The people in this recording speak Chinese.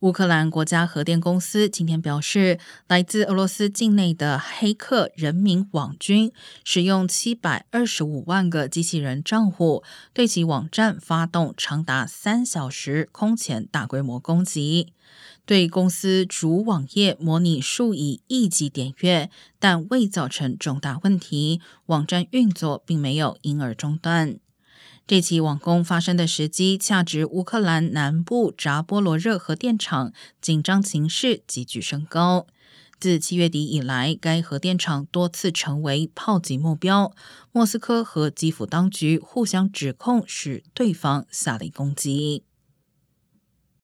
乌克兰国家核电公司今天表示，来自俄罗斯境内的黑客人民网军使用七百二十五万个机器人账户，对其网站发动长达三小时空前大规模攻击，对公司主网页模拟数以亿级点阅，但未造成重大问题，网站运作并没有因而中断。这起网攻发生的时机，恰值乌克兰南部扎波罗热核电厂紧张情势急剧升高。自七月底以来，该核电厂多次成为炮击目标。莫斯科和基辅当局互相指控是对方下令攻击。